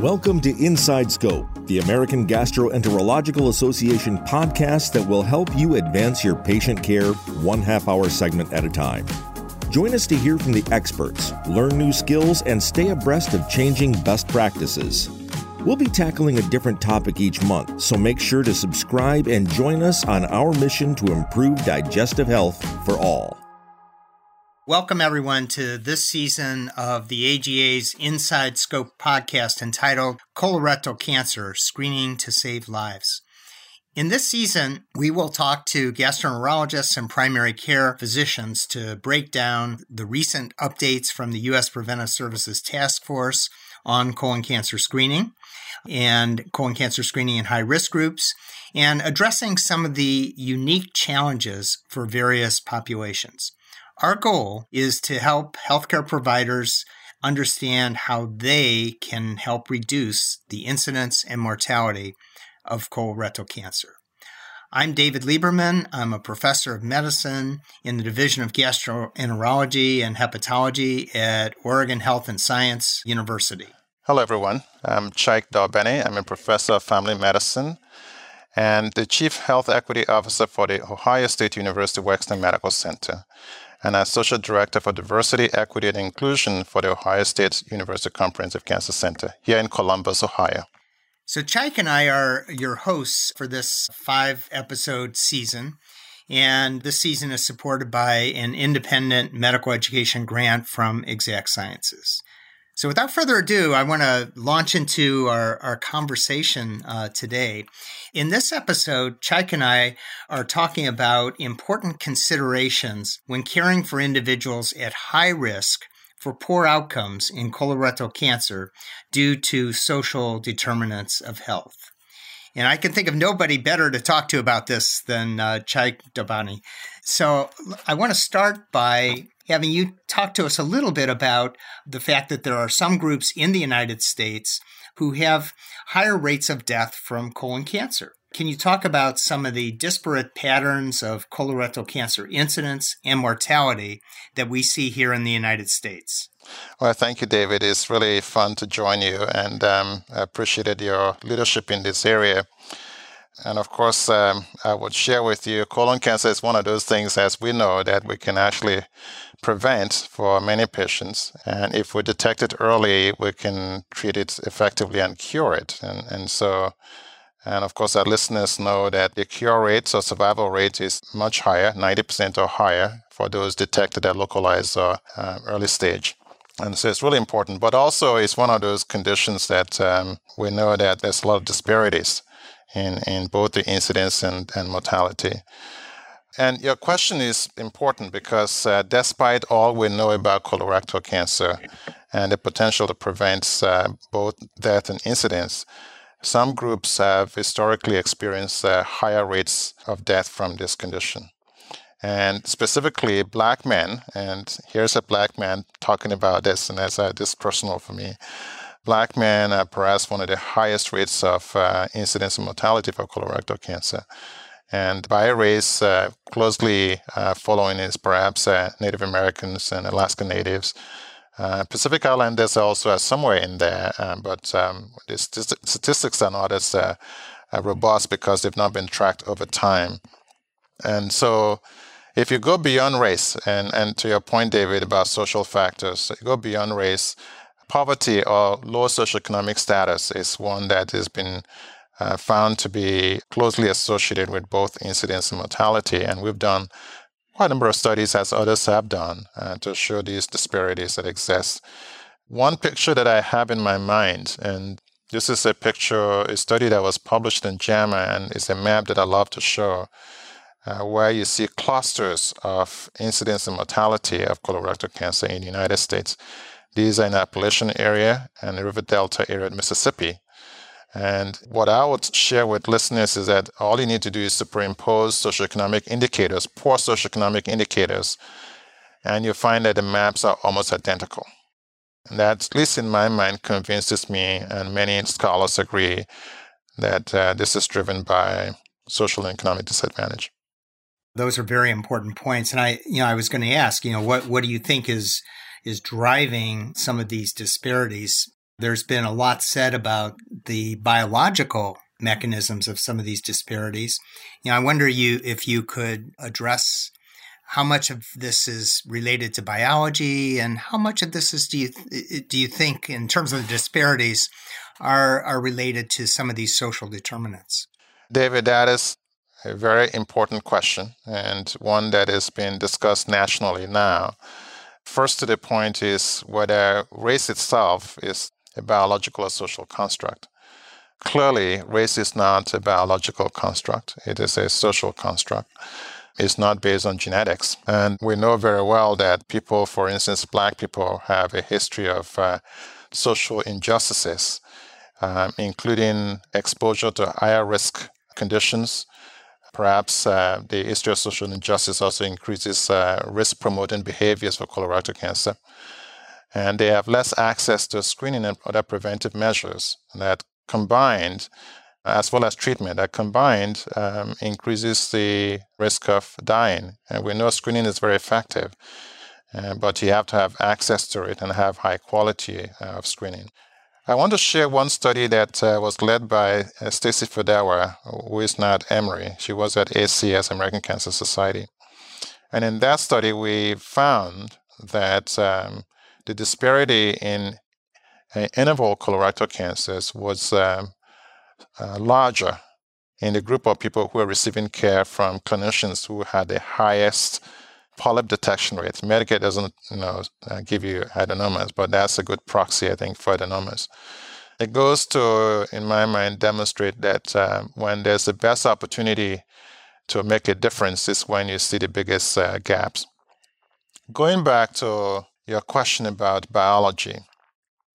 Welcome to Inside Scope, the American Gastroenterological Association podcast that will help you advance your patient care one half hour segment at a time. Join us to hear from the experts, learn new skills, and stay abreast of changing best practices. We'll be tackling a different topic each month, so make sure to subscribe and join us on our mission to improve digestive health for all. Welcome, everyone, to this season of the AGA's Inside Scope podcast entitled Colorectal Cancer Screening to Save Lives. In this season, we will talk to gastroenterologists and primary care physicians to break down the recent updates from the U.S. Preventive Services Task Force on colon cancer screening and colon cancer screening in high risk groups and addressing some of the unique challenges for various populations. Our goal is to help healthcare providers understand how they can help reduce the incidence and mortality of colorectal cancer. I'm David Lieberman. I'm a professor of medicine in the Division of Gastroenterology and Hepatology at Oregon Health and Science University. Hello, everyone. I'm Chyke Doubeni. I'm a professor of family medicine and the Chief Health Equity Officer for the Ohio State University Wexner Medical Center and Associate Director for Diversity, Equity, and Inclusion for the Ohio State University Comprehensive Cancer Center here in Columbus, Ohio. So, Chyke and I are your hosts for this five episode season. And this season is supported by an independent medical education grant from Exact Sciences. So, without further ado, I want to launch into our, our conversation uh, today. In this episode, Chyke and I are talking about important considerations when caring for individuals at high risk for poor outcomes in colorectal cancer due to social determinants of health. And I can think of nobody better to talk to about this than uh, Doubeni. So I want to start by having you talk to us a little bit about the fact that there are some groups in the United States who have higher rates of death from colon cancer. Can you talk about some of the disparate patterns of colorectal cancer incidence and mortality that we see here in the United States? Well, thank you, David. It's really fun to join you, and um, I appreciated your leadership in this area. And of course, um, I would share with you colon cancer is one of those things, as we know, that we can actually prevent for many patients. And if we detect it early, we can treat it effectively and cure it. And, and so and of course, our listeners know that the cure rate or survival rate is much higher, 90% or higher, for those detected at localized or uh, early stage. And so it's really important. But also, it's one of those conditions that um, we know that there's a lot of disparities in, in both the incidence and, and mortality. And your question is important because uh, despite all we know about colorectal cancer and the potential to prevent uh, both death and incidence, some groups have historically experienced uh, higher rates of death from this condition. And specifically, black men, and here's a black man talking about this, and that's uh, this personal for me. Black men are perhaps one of the highest rates of uh, incidence and mortality for colorectal cancer. And by race, uh, closely uh, following is perhaps uh, Native Americans and Alaska Natives. Uh, Pacific Islanders also are somewhere in there, um, but um, the statistics are not as uh, uh, robust because they've not been tracked over time. And so, if you go beyond race, and, and to your point, David, about social factors, you go beyond race, poverty or low socioeconomic status is one that has been uh, found to be closely associated with both incidence and mortality. And we've done quite a number of studies, as others have done, uh, to show these disparities that exist. One picture that I have in my mind, and this is a picture, a study that was published in JAMA, and it's a map that I love to show, uh, where you see clusters of incidence and mortality of colorectal cancer in the United States. These are in the Appalachian area and the River Delta area of Mississippi. And what I would share with listeners is that all you need to do is superimpose socioeconomic indicators, poor socioeconomic indicators, and you find that the maps are almost identical. And that, at least in my mind, convinces me, and many scholars agree, that uh, this is driven by social and economic disadvantage. Those are very important points. And I, you know, I was going to ask, you know, what, what do you think is, is driving some of these disparities There's been a lot said about the biological mechanisms of some of these disparities. You know, I wonder you if you could address how much of this is related to biology and how much of this is do you do you think in terms of the disparities are are related to some of these social determinants david that is a very important question and one that is being discussed nationally now first to the point is whether uh, race itself is a biological or social construct clearly race is not a biological construct it is a social construct It's not based on genetics. And we know very well that people, for instance, black people, have a history of uh, social injustices, um, including exposure to higher risk conditions. Perhaps uh, the history of social injustice also increases uh, risk promoting behaviors for colorectal cancer. And they have less access to screening and other preventive measures that combined as well as treatment that combined um, increases the risk of dying. And we know screening is very effective, uh, but you have to have access to it and have high quality uh, of screening. I want to share one study that uh, was led by uh, Stacey Fedewa, who is now at Emory. She was at ACS, American Cancer Society. And in that study, we found that um, the disparity in uh, interval colorectal cancers was um, uh, larger in the group of people who are receiving care from clinicians who had the highest polyp detection rate. Medicare doesn't, you know, uh, give you adenomas, but that's a good proxy, I think, for adenomas. It goes to, in my mind, demonstrate that uh, when there's the best opportunity to make a difference is when you see the biggest uh, gaps. Going back to your question about biology,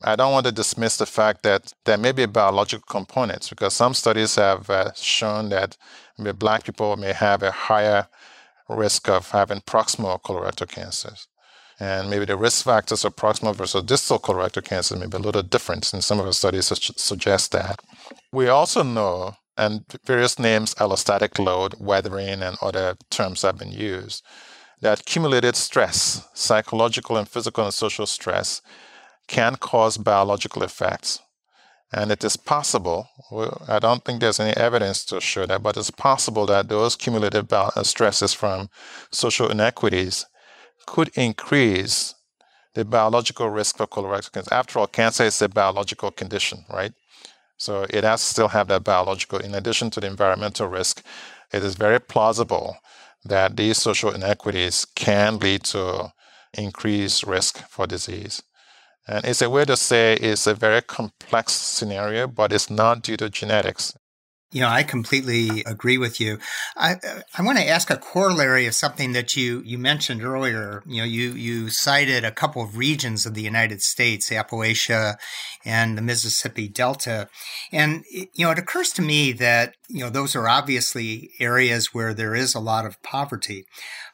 I don't want to dismiss the fact that there may be biological components because some studies have uh, shown that black people may have a higher risk of having proximal colorectal cancers. And maybe the risk factors of proximal versus distal colorectal cancer may be a little different, and some of the studies suggest that. We also know, and various names, allostatic load, weathering, and other terms have been used, that accumulated stress, psychological and physical and social stress, can cause biological effects. And it is possible, I don't think there's any evidence to show that, but it's possible that those cumulative uh, stresses from social inequities could increase the biological risk for colorectal cancer. After all, cancer is a biological condition, right? So it has still have that biological, in addition to the environmental risk, it is very plausible that these social inequities can lead to increased risk for disease. And it's a way to say it's a very complex scenario, but it's not due to genetics. You know, I completely agree with you. I I want to ask a corollary of something that you you mentioned earlier. You know, you you cited a couple of regions of the United States, Appalachia and the Mississippi Delta. And you know, it occurs to me that, you know, those are obviously areas where there is a lot of poverty.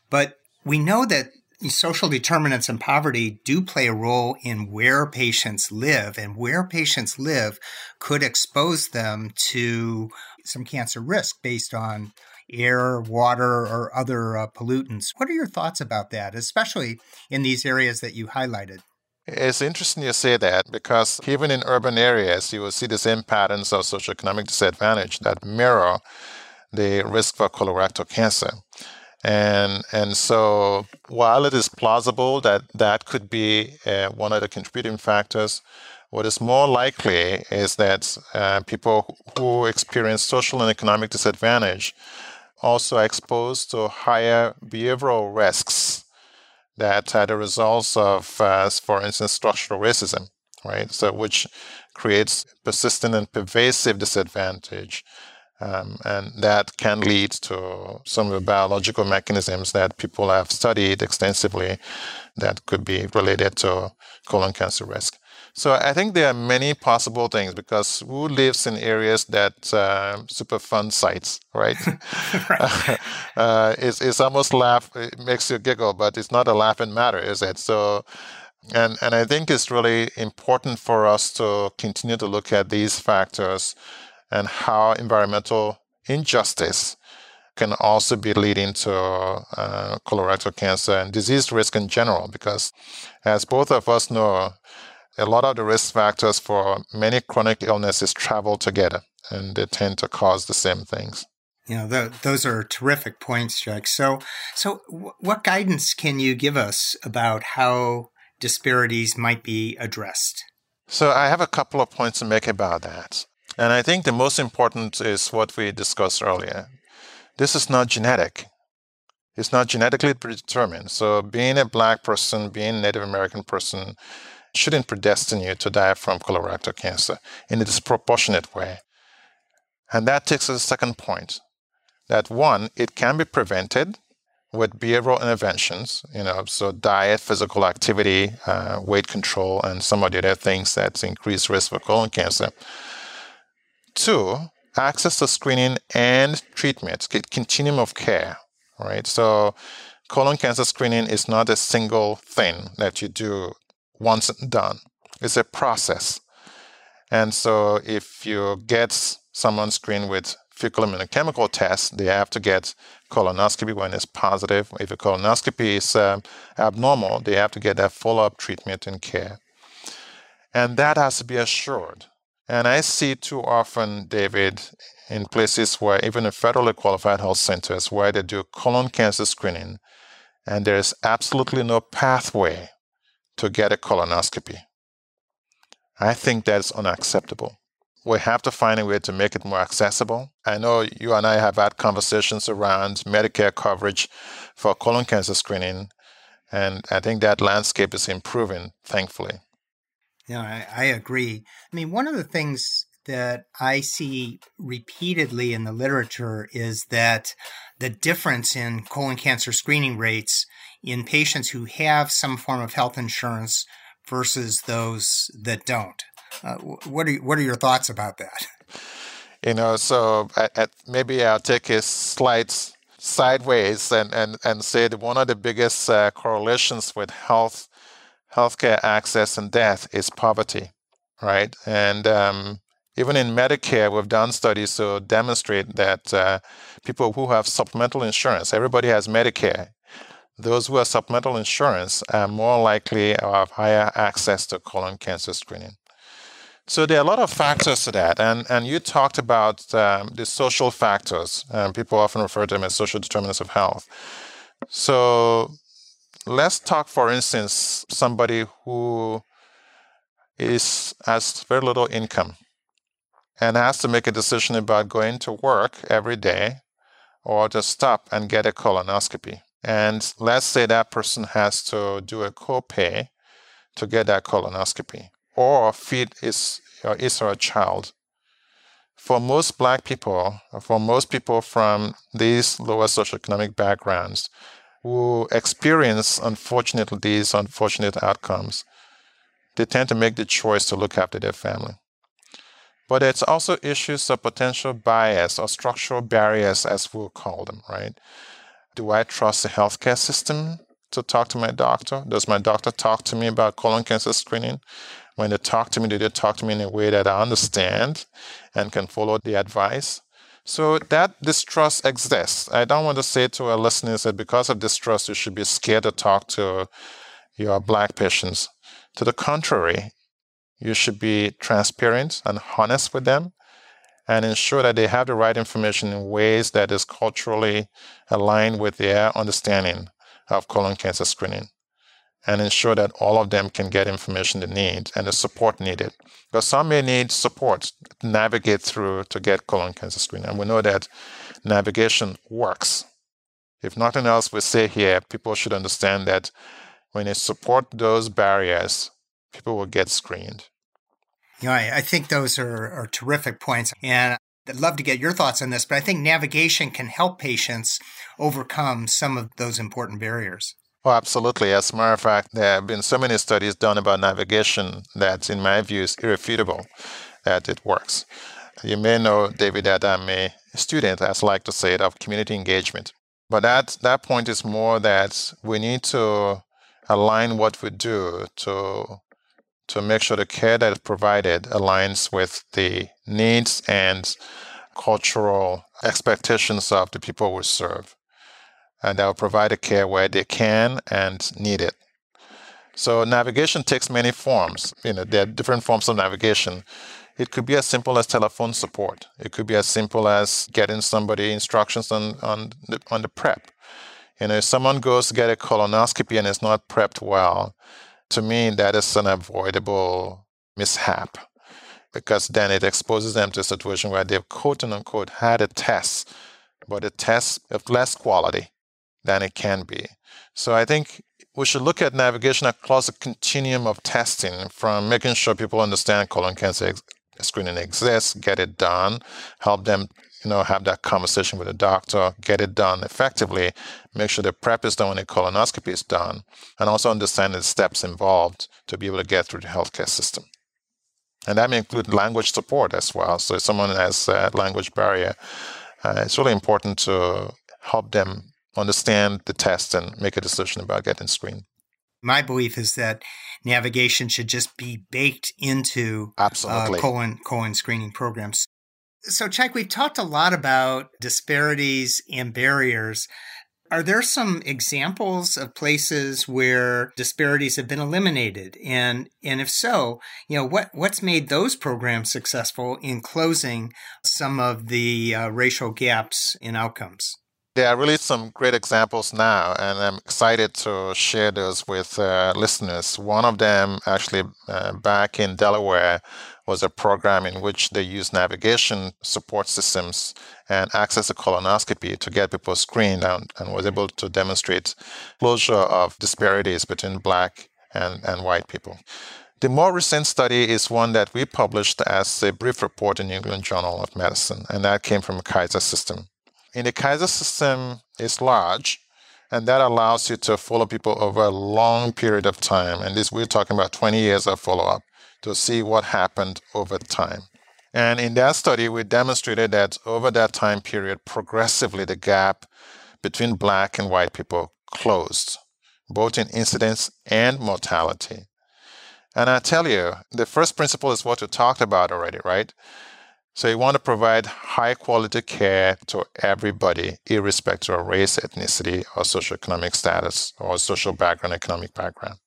But we know that social determinants and poverty do play a role in where patients live, and where patients live could expose them to some cancer risk based on air, water, or other uh, pollutants. What are your thoughts about that, especially in these areas that you highlighted? It's interesting you say that because even in urban areas, you will see the same patterns of socioeconomic disadvantage that mirror the risk for colorectal cancer. And and so while it is plausible that that could be uh, one of the contributing factors, what is more likely is that uh, people who experience social and economic disadvantage also are exposed to higher behavioral risks that are the results of, uh, for instance, structural racism, right? So which creates persistent and pervasive disadvantage um, and that can lead to some of the biological mechanisms that people have studied extensively that could be related to colon cancer risk. So I think there are many possible things because who lives in areas that uh, Superfund sites, right? right. uh, it's, it's almost laugh, it makes you giggle, but it's not a laughing matter, is it? So, and, and I think it's really important for us to continue to look at these factors and how environmental injustice can also be leading to uh, colorectal cancer and disease risk in general. Because, as both of us know, a lot of the risk factors for many chronic illnesses travel together and they tend to cause the same things. You know, those are terrific points, Jack. So, so w- what guidance can you give us about how disparities might be addressed? So, I have a couple of points to make about that. And I think the most important is what we discussed earlier. This is not genetic. It's not genetically predetermined. So, being a black person, being a Native American person, shouldn't predestine you to die from colorectal cancer in a disproportionate way. And that takes us to the second point that one, it can be prevented with behavioral interventions, you know, so diet, physical activity, uh, weight control, and some of the other things that increase risk for colon cancer. Two, access to screening and treatment, continuum of care, right? So colon cancer screening is not a single thing that you do once done. It's a process. And so if you get someone screened with fecal immunochemical test, they have to get colonoscopy when it's positive. If a colonoscopy is uh, abnormal, they have to get that follow-up treatment and care. And that has to be assured. And I see too often, David, in places where even in federally qualified health centers where they do colon cancer screening, and there's absolutely no pathway to get a colonoscopy. I think that's unacceptable. We have to find a way to make it more accessible. I know you and I have had conversations around Medicare coverage for colon cancer screening, and I think that landscape is improving, thankfully. Yeah, I, I agree. I mean, one of the things that I see repeatedly in the literature is that the difference in colon cancer screening rates in patients who have some form of health insurance versus those that don't. Uh, what are what are your thoughts about that? You know, so maybe I'll take a slight sideways and, and, and say that one of the biggest uh, correlations with health healthcare access and death is poverty, right? And um, even in Medicare, we've done studies to demonstrate that uh, people who have supplemental insurance, everybody has Medicare. Those who have supplemental insurance are more likely to have higher access to colon cancer screening. So there are a lot of factors to that, and and you talked about um, the social factors. Um, people often refer to them as social determinants of health. So let's talk, for instance, somebody who is has very little income and has to make a decision about going to work every day or to stop and get a colonoscopy. And let's say that person has to do a copay to get that colonoscopy or feed his or his or a child. For most black people, for most people from these lower socioeconomic backgrounds, who experience, unfortunately, these unfortunate outcomes, they tend to make the choice to look after their family. But it's also issues of potential bias or structural barriers, as we'll call them, right? Do I trust the healthcare system to talk to my doctor? Does my doctor talk to me about colon cancer screening? When they talk to me, do they talk to me in a way that I understand and can follow the advice? So that distrust exists. I don't want to say to our listeners that because of distrust, you should be scared to talk to your black patients. To the contrary, you should be transparent and honest with them and ensure that they have the right information in ways that is culturally aligned with their understanding of colon cancer screening and ensure that all of them can get information they need and the support needed. Because some may need support to navigate through to get colon cancer screening. And we know that navigation works. If nothing else, we say here, people should understand that when they support those barriers, people will get screened. Know, I, I think those are, are terrific points. And I'd love to get your thoughts on this, but I think navigation can help patients overcome some of those important barriers. Oh, absolutely. As a matter of fact, there have been so many studies done about navigation that, in my view, is irrefutable that it works. You may know, David, that I'm a student, as I like to say it, of community engagement. But that, that point is more that we need to align what we do to, to make sure the care that is provided aligns with the needs and cultural expectations of the people we serve and they'll provide a care where they can and need it. So navigation takes many forms. You know, there are different forms of navigation. It could be as simple as telephone support. It could be as simple as getting somebody instructions on on the, on the prep. You know, if someone goes to get a colonoscopy and is not prepped well, to me that is an avoidable mishap because then it exposes them to a situation where they've quote unquote had a test, but a test of less quality than it can be. So I think we should look at navigation across a continuum of testing from making sure people understand colon cancer ex- screening exists, get it done, help them you know, have that conversation with the doctor, get it done effectively, make sure the prep is done when the colonoscopy is done, and also understand the steps involved to be able to get through the healthcare system. And that may include language support as well. So if someone has a language barrier, uh, it's really important to help them understand the test and make a decision about getting screened. My belief is that navigation should just be baked into Absolutely. Uh, colon colon screening programs. So, Chyke, we've talked a lot about disparities and barriers. Are there some examples of places where disparities have been eliminated? And and if so, you know what what's made those programs successful in closing some of the uh, racial gaps in outcomes? There are really some great examples now, and I'm excited to share those with uh, listeners. One of them, actually, uh, back in Delaware, was a program in which they used navigation support systems and access to colonoscopy to get people screened and, and was able to demonstrate closure of disparities between black and, and white people. The more recent study is one that we published as a brief report in New England Journal of Medicine, and that came from a Kaiser System in the Kaiser system it's large, and that allows you to follow people over a long period of time. And this we're talking about 20 years of follow-up to see what happened over time. And in that study, we demonstrated that over that time period, progressively the gap between black and white people closed, both in incidence and mortality. And I tell you, the first principle is what we talked about already, right? So you want to provide high quality care to everybody, irrespective of race, ethnicity, or socioeconomic status, or social background, economic background.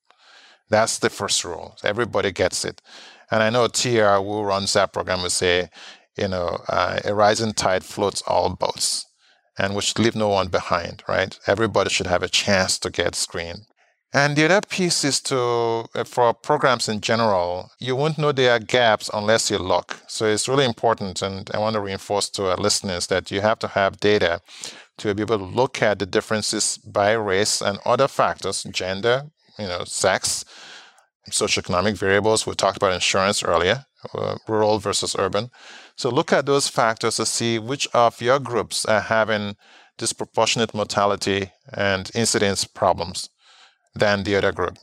That's the first rule. Everybody gets it. And I know TR, who runs that program, will say, you know, uh, a rising tide floats all boats, and we should leave no one behind, right? Everybody should have a chance to get screened. And the other piece is to, uh, for programs in general, you won't know there are gaps unless you look. So it's really important, and I want to reinforce to our listeners that you have to have data to be able to look at the differences by race and other factors, gender, you know, sex, socioeconomic variables. We talked about insurance earlier, uh, rural versus urban. So look at those factors to see which of your groups are having disproportionate mortality and incidence problems than the other group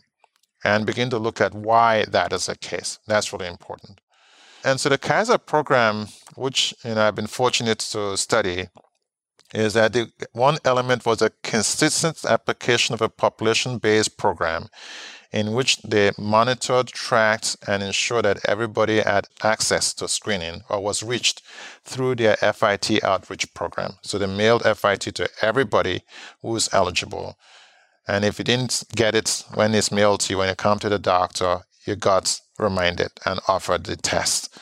and begin to look at why that is the case. That's really important. And so the Kaiser program, which you know I've been fortunate to study, is that the one element was a consistent application of a population-based program in which they monitored, tracked, and ensured that everybody had access to screening or was reached through their FIT outreach program. So they mailed FIT to everybody who was eligible. And if you didn't get it when it's mailed to you, when you come to the doctor, you got reminded and offered the test.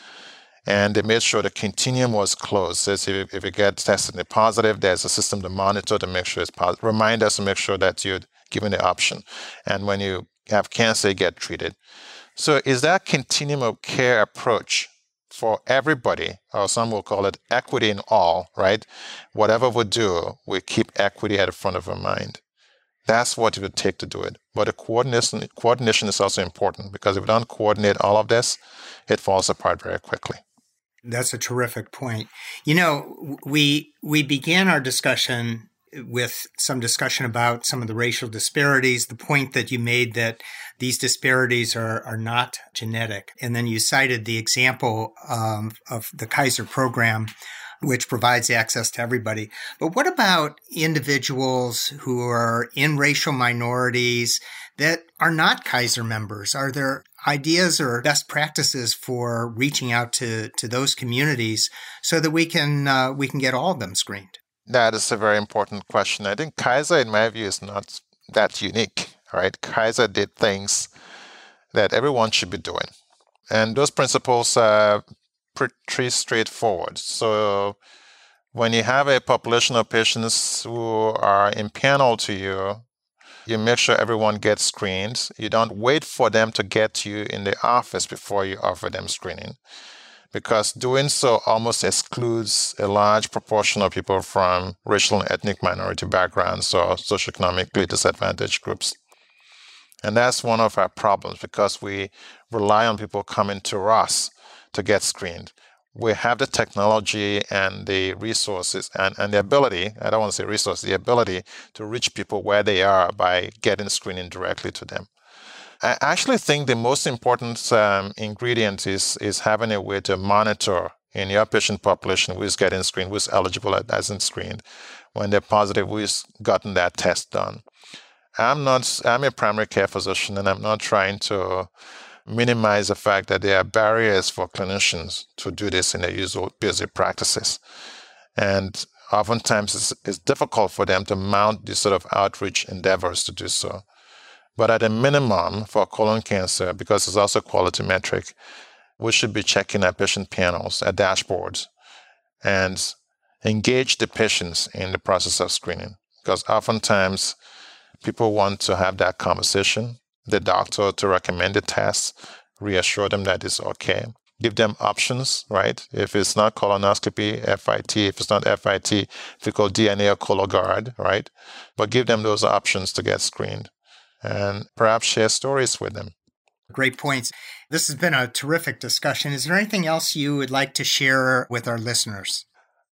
And they made sure the continuum was closed. So if if you get tested positive, there's a system to monitor to make sure it's positive. Remind us to make sure that you're given the option. And when you have cancer, you get treated. So is that continuum of care approach for everybody, or some will call it equity in all, right? Whatever we do, we keep equity at the front of our mind. That's what it would take to do it. But the coordination, coordination is also important because if we don't coordinate all of this, it falls apart very quickly. That's a terrific point. You know, we we began our discussion with some discussion about some of the racial disparities, the point that you made that these disparities are, are not genetic. And then you cited the example um, of the Kaiser program which provides access to everybody. But what about individuals who are in racial minorities that are not Kaiser members? Are there ideas or best practices for reaching out to, to those communities so that we can uh, we can get all of them screened? That is a very important question. I think Kaiser, in my view, is not that unique. right? Kaiser did things that everyone should be doing. And those principles are pretty straightforward. So when you have a population of patients who are in panel to you, you make sure everyone gets screened. You don't wait for them to get you in the office before you offer them screening, because doing so almost excludes a large proportion of people from racial and ethnic minority backgrounds or socioeconomically disadvantaged groups. And that's one of our problems because we rely on people coming to us to get screened. We have the technology and the resources and, and the ability, I don't want to say resources, the ability to reach people where they are by getting screening directly to them. I actually think the most important um, ingredient is, is having a way to monitor in your patient population who is getting screened, who is eligible and hasn't screened. When they're positive, who's gotten that test done. I'm not, I'm a primary care physician and I'm not trying to minimize the fact that there are barriers for clinicians to do this in their usual busy practices. And oftentimes it's, it's difficult for them to mount these sort of outreach endeavors to do so. But at a minimum for colon cancer, because it's also quality metric, we should be checking our patient panels, our dashboards, and engage the patients in the process of screening. Because oftentimes People want to have that conversation, the doctor to recommend the test, reassure them that it's okay. Give them options, right? If it's not colonoscopy, FIT. If it's not FIT, if you call DNA or Cologuard, right? But give them those options to get screened and perhaps share stories with them. Great points. This has been a terrific discussion. Is there anything else you would like to share with our listeners?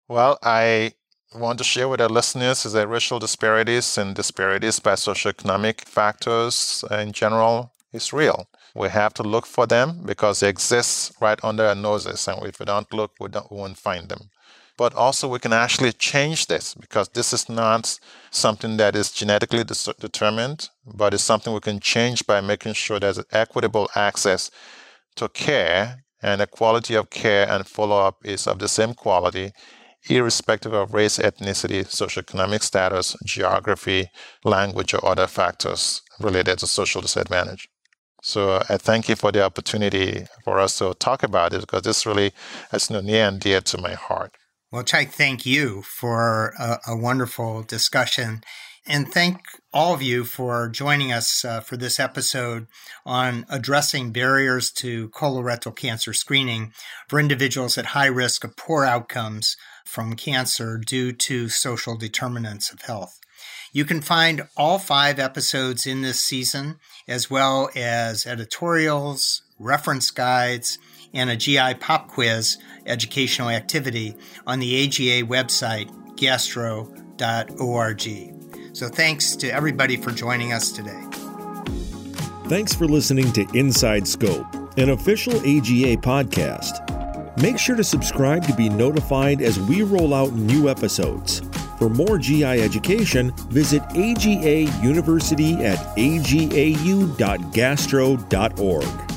Well, I want to share with our listeners is that racial disparities and disparities by socioeconomic factors in general is real. We have to look for them because they exist right under our noses, and if we don't look, we, don't, we won't find them. But also, we can actually change this because this is not something that is genetically determined, but it's something we can change by making sure there's equitable access to care and the quality of care and follow up is of the same quality irrespective of race, ethnicity, socioeconomic status, geography, language, or other factors related to social disadvantage. So I thank you for the opportunity for us to talk about it because this really is near and dear to my heart. Well, Chai, thank you for a, a wonderful discussion. And thank all of you for joining us uh, for this episode on addressing barriers to colorectal cancer screening for individuals at high risk of poor outcomes from cancer due to social determinants of health. You can find all five episodes in this season, as well as editorials, reference guides, and a GI pop quiz educational activity on the AGA website, gastro.org. So thanks to everybody for joining us today. Thanks for listening to Inside Scope, an official AGA podcast. Make sure to subscribe to be notified as we roll out new episodes. For more GI education, visit AGA University at agau.gastro.org.